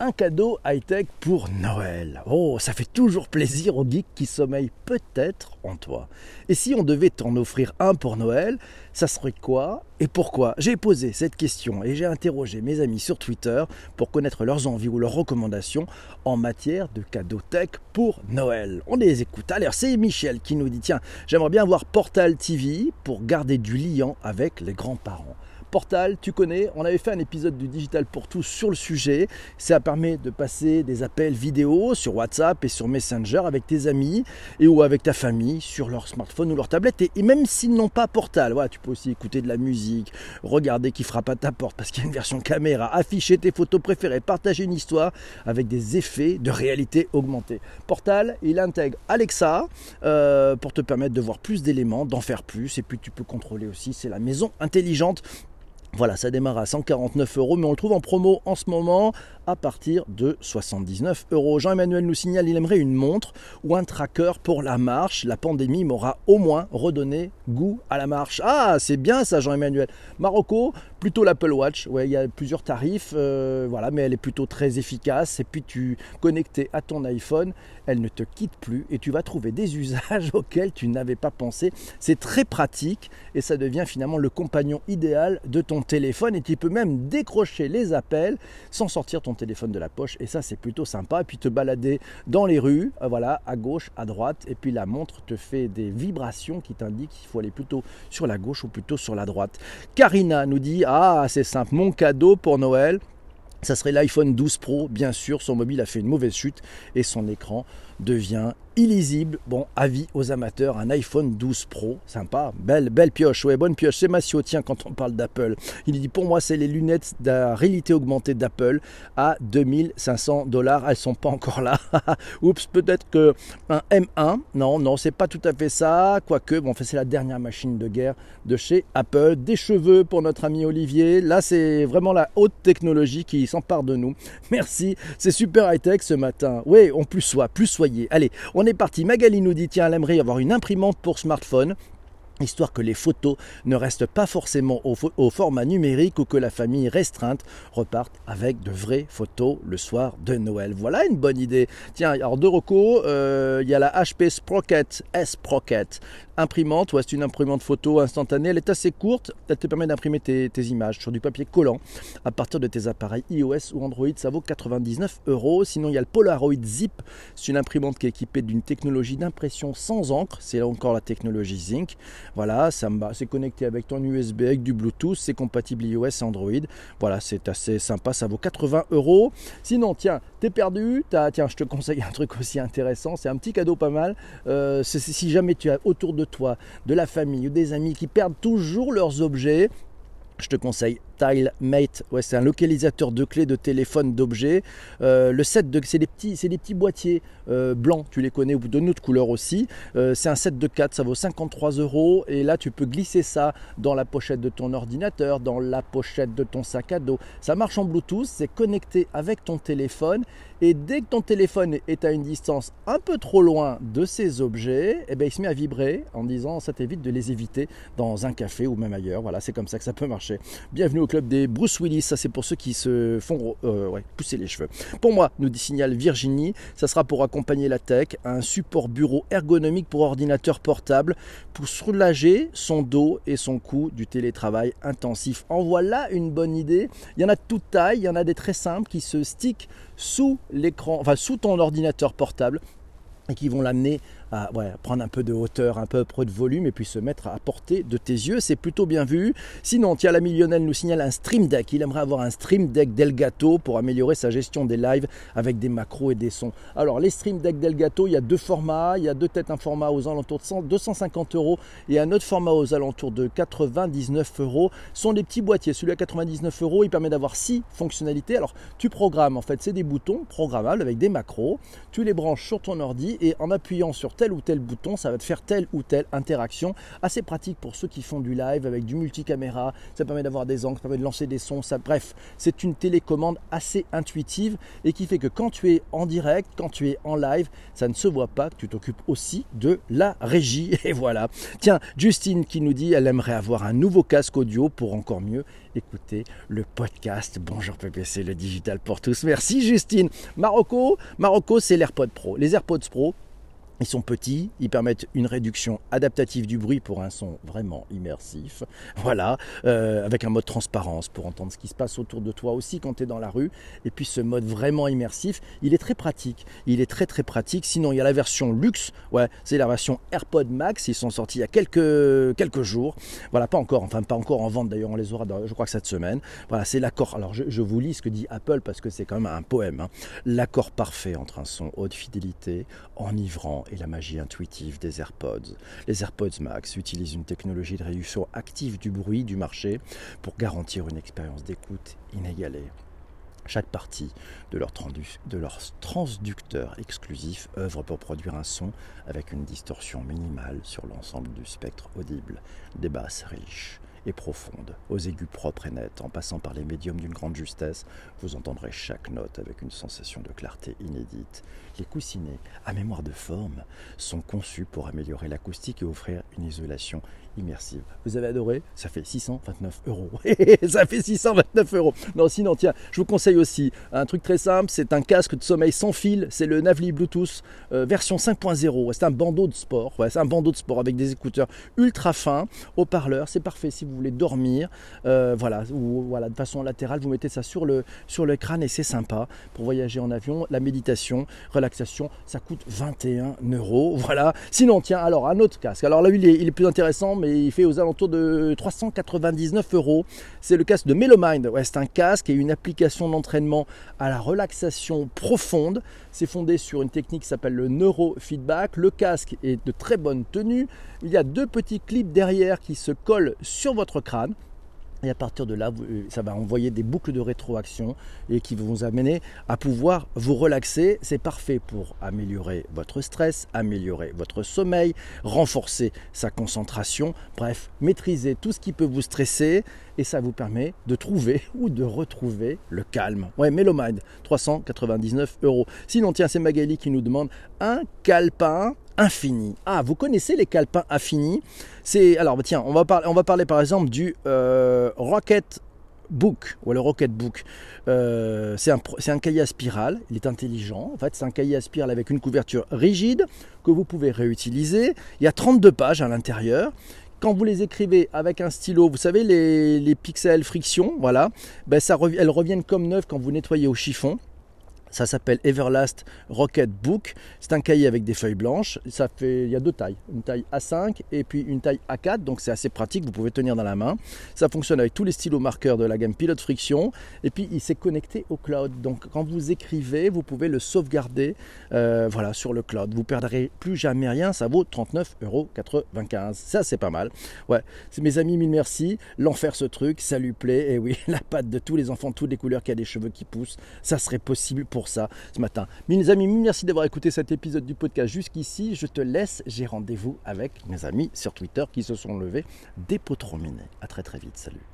un cadeau high-tech pour Noël. Oh, ça fait toujours plaisir aux geeks qui sommeillent peut-être en toi. Et si on devait t'en offrir un pour Noël, ça serait quoi et pourquoi? J'ai posé cette question et j'ai interrogé mes amis sur Twitter pour connaître leurs envies ou leurs recommandations en matière de cadeaux tech pour Noël. On les écoute. Alors, c'est Michel qui nous dit Tiens, j'aimerais bien voir Portal TV pour garder du lien avec les grands-parents. Portal, tu connais, on avait fait un épisode du Digital pour tous sur le sujet. Ça permet de passer des appels vidéo sur WhatsApp et sur Messenger avec tes amis et ou avec ta famille sur leur smartphone ou leur tablette. Et, même s'ils n'ont pas Portal, voilà, tu peux aussi écouter de la musique, regarder qui frappe à ta porte parce qu'il y a une version caméra, afficher tes photos préférées, partager une histoire avec des effets de réalité augmentée. Portal, il intègre Alexa euh, pour te permettre de voir plus d'éléments, d'en faire plus. Et puis tu peux contrôler aussi, c'est la maison intelligente voilà, ça démarre à 149 euros, mais on le trouve en promo en ce moment à partir de 79 euros. Jean-Emmanuel nous signale qu'il aimerait une montre ou un tracker pour la marche. La pandémie m'aura au moins redonné goût à la marche. Ah, c'est bien ça, Jean-Emmanuel. Marocco, plutôt l'Apple Watch. Il y a plusieurs tarifs, euh, voilà, mais elle est plutôt très efficace. Et puis tu connecté à ton iPhone, elle ne te quitte plus et tu vas trouver des usages auxquels tu n'avais pas pensé. C'est très pratique et ça devient finalement le compagnon idéal de ton téléphone et tu peux même décrocher les appels sans sortir ton téléphone de la poche. Et ça c'est plutôt sympa. Et puis te balader dans les rues euh, voilà à gauche à droite. Et puis la montre te fait des vibrations qui t'indiquent qu'il faut aller plutôt sur la gauche ou plutôt sur la droite. Karina nous dit ah c'est simple. Mon cadeau pour Noël ça serait l'iPhone 12 Pro, bien sûr, son mobile a fait une mauvaise chute et son écran devient illisible. Bon, avis aux amateurs, un iPhone 12 Pro, sympa, belle, belle pioche, ouais, bonne pioche. C'est Massio, tiens, quand on parle d'Apple. Il dit pour moi, c'est les lunettes de réalité augmentée d'Apple à 2500 dollars. Elles sont pas encore là. Oups, peut-être que un M1. Non, non, c'est pas tout à fait ça. Quoique, bon, c'est la dernière machine de guerre de chez Apple. Des cheveux pour notre ami Olivier. Là, c'est vraiment la haute technologie qui s'empare de nous. Merci, c'est super high-tech ce matin. Oui, on plus soit, plus soyez. Allez, on on est parti. Magali nous dit tiens, elle aimerait avoir une imprimante pour smartphone histoire que les photos ne restent pas forcément au, format numérique ou que la famille restreinte reparte avec de vraies photos le soir de Noël. Voilà une bonne idée. Tiens, alors de recours, euh, il y a la HP Sprocket Sprocket imprimante, ouais, c'est une imprimante photo instantanée, elle est assez courte, elle te permet d'imprimer tes, images sur du papier collant à partir de tes appareils iOS ou Android, ça vaut 99 euros. Sinon, il y a le Polaroid Zip, c'est une imprimante qui est équipée d'une technologie d'impression sans encre, c'est encore la technologie Zinc. Voilà, ça c'est connecté avec ton USB, avec du Bluetooth, c'est compatible iOS et Android. Voilà, c'est assez sympa, ça vaut 80 euros. Sinon, tiens, t'es perdu, tiens, je te conseille un truc aussi intéressant, c'est un petit cadeau pas mal. Euh, si jamais tu as autour de toi, de la famille ou des amis qui perdent toujours leurs objets, je te conseille TileMate, ouais, c'est un localisateur de clés de téléphone d'objets. Euh, le set de, c'est des petits, c'est des petits boîtiers euh, blancs, tu les connais ou de notre couleur aussi. Euh, c'est un set de 4, ça vaut 53 euros et là tu peux glisser ça dans la pochette de ton ordinateur, dans la pochette de ton sac à dos. Ça marche en Bluetooth, c'est connecté avec ton téléphone et dès que ton téléphone est à une distance un peu trop loin de ces objets, eh ben, il se met à vibrer en disant ça t'évite de les éviter dans un café ou même ailleurs. Voilà, c'est comme ça que ça peut marcher. Bienvenue club des Bruce Willis. Ça, c'est pour ceux qui se font euh, pousser les cheveux. Pour moi, nous dit signale Virginie, ça sera pour accompagner la tech, un support bureau ergonomique pour ordinateur portable pour soulager son dos et son cou du télétravail intensif. En voilà une bonne idée. Il y en a de toute taille, il y en a des très simples qui se stickent sous l'écran, enfin sous ton ordinateur portable et qui vont l'amener prendre un peu de hauteur, un peu de volume et puis se mettre à portée de tes yeux. C'est plutôt bien vu. Sinon, tiens, l'ami Lionel nous signale un Stream Deck. Il aimerait avoir un Stream Deck Delgato pour améliorer sa gestion des lives avec des macros et des sons. Alors, les Stream Deck Delgato, il y a deux formats. Il y a deux têtes, un format aux alentours de 250 euros et un autre format aux alentours de 99 euros. Sont des petits boîtiers. Celui à 99 euros, il permet d'avoir six fonctionnalités. Alors, tu programmes, en fait, c'est des boutons programmables avec des macros. Tu les branches sur ton ordi et en appuyant sur tel tel ou tel bouton, ça va te faire telle ou telle interaction. Assez pratique pour ceux qui font du live avec du multicaméra. Ça permet d'avoir des angles, ça permet de lancer des sons. Ça, bref, c'est une télécommande assez intuitive et qui fait que quand tu es en direct, quand tu es en live, ça ne se voit pas que tu t'occupes aussi de la régie. Et voilà. Tiens, Justine qui nous dit elle aimerait avoir un nouveau casque audio pour encore mieux écouter le podcast. Bonjour PPC, le digital pour tous. Merci Justine. Marocco, Marocco c'est l'AirPod Pro. Les AirPods Pro, ils sont petits, ils permettent une réduction adaptative du bruit pour un son vraiment immersif. Voilà, euh, avec un mode transparence pour entendre ce qui se passe autour de toi aussi quand tu es dans la rue. Et puis ce mode vraiment immersif, il est très pratique. Il est très très pratique. Sinon, il y a la version luxe, ouais, c'est la version AirPod Max. Ils sont sortis il y a quelques, quelques jours. Voilà, pas encore, enfin pas encore en vente d'ailleurs, on les aura, je crois que cette semaine. Voilà, c'est l'accord. Alors je, vous lis ce que dit Apple parce que c'est quand même un poème. Hein. L'accord parfait entre un son haute fidélité, enivrant et la magie intuitive des AirPods. Les AirPods Max utilisent une technologie de réduction active du bruit du marché pour garantir une expérience d'écoute inégalée. Chaque partie de leur, de leur, transducteur exclusif œuvre pour produire un son avec une distorsion minimale sur l'ensemble du spectre audible, des basses riches, et profonde, aux aigus propres et nets, en passant par les médiums d'une grande justesse, vous entendrez chaque note avec une sensation de clarté inédite. Les coussinets, à mémoire de forme, sont conçus pour améliorer l'acoustique et offrir une isolation immersive. Vous avez adoré? Ça fait 629 euros. ça fait 629 euros. Non, sinon, tiens, je vous conseille aussi un truc très simple c'est un casque de sommeil sans fil. C'est le Navli Bluetooth euh, version 5.0. C'est un bandeau de sport. Ouais, c'est un bandeau de sport avec des écouteurs ultra fins, haut-parleurs. C'est parfait si vous voulez dormir. Euh, voilà, ou voilà, de façon latérale, vous mettez ça sur le, sur le crâne et c'est sympa pour voyager en avion. La méditation, relaxation, ça coûte 21 euros. Voilà. Sinon, tiens, alors un autre casque. Alors là, il est, il est plus intéressant il fait aux alentours de 399 euros. C'est le casque de Melomind. Ouais, c'est un casque et une application d'entraînement à la relaxation profonde. C'est fondé sur une technique qui s'appelle le neurofeedback. Le casque est de très bonne tenue. Il y a deux petits clips derrière qui se collent sur votre crâne. Et à partir de là, euh, ça va envoyer des boucles de rétroaction et qui vont vous amener à pouvoir vous relaxer. C'est parfait pour améliorer votre stress, améliorer votre sommeil, renforcer sa concentration, bref, maîtriser tout ce qui peut vous stresser et ça vous permet de trouver ou de retrouver le calme. Ouais, Melomind, 399 euros. Sinon, tiens, c'est Magali qui nous demande un calepin infini. Ah, vous connaissez les calepins infinis C'est alors tiens, on va parler, on va parler par exemple du euh, Rocket Book ou le Rocket Book. Euh, c'est un, cahier à spirale, il est intelligent. En fait, c'est un cahier à spirale avec une couverture rigide que vous pouvez réutiliser. Il y a 32 pages à l'intérieur quand vous les écrivez avec un stylo, vous savez les, pixels friction, voilà, ben ça, elles reviennent comme neuves quand vous nettoyez au chiffon. Ça s'appelle Everlast Rocket Book. C'est un cahier avec des feuilles blanches. Ça fait, il y a deux tailles, une taille A5 et puis une taille A4. Donc c'est assez pratique. Vous pouvez tenir dans la main. Ça fonctionne avec tous les stylos marqueurs de la gamme Pilot Friction. Et puis il s'est connecté au cloud. Donc quand vous écrivez, vous pouvez le sauvegarder, euh, voilà, sur le cloud. Vous perdrez plus jamais rien. Ça vaut 39,95 euros. Ça c'est pas mal. Ouais, c'est mes amis, mille merci. L'enfer ce truc, ça lui plaît. Et oui, la patte de tous les enfants, toutes les couleurs qui a des cheveux qui poussent, ça serait possible pour ça ce matin. Mes amis, merci d'avoir écouté cet épisode du podcast jusqu'ici. Je te laisse, j'ai rendez-vous avec mes amis sur Twitter qui se sont levés des pots trop A très très vite, salut.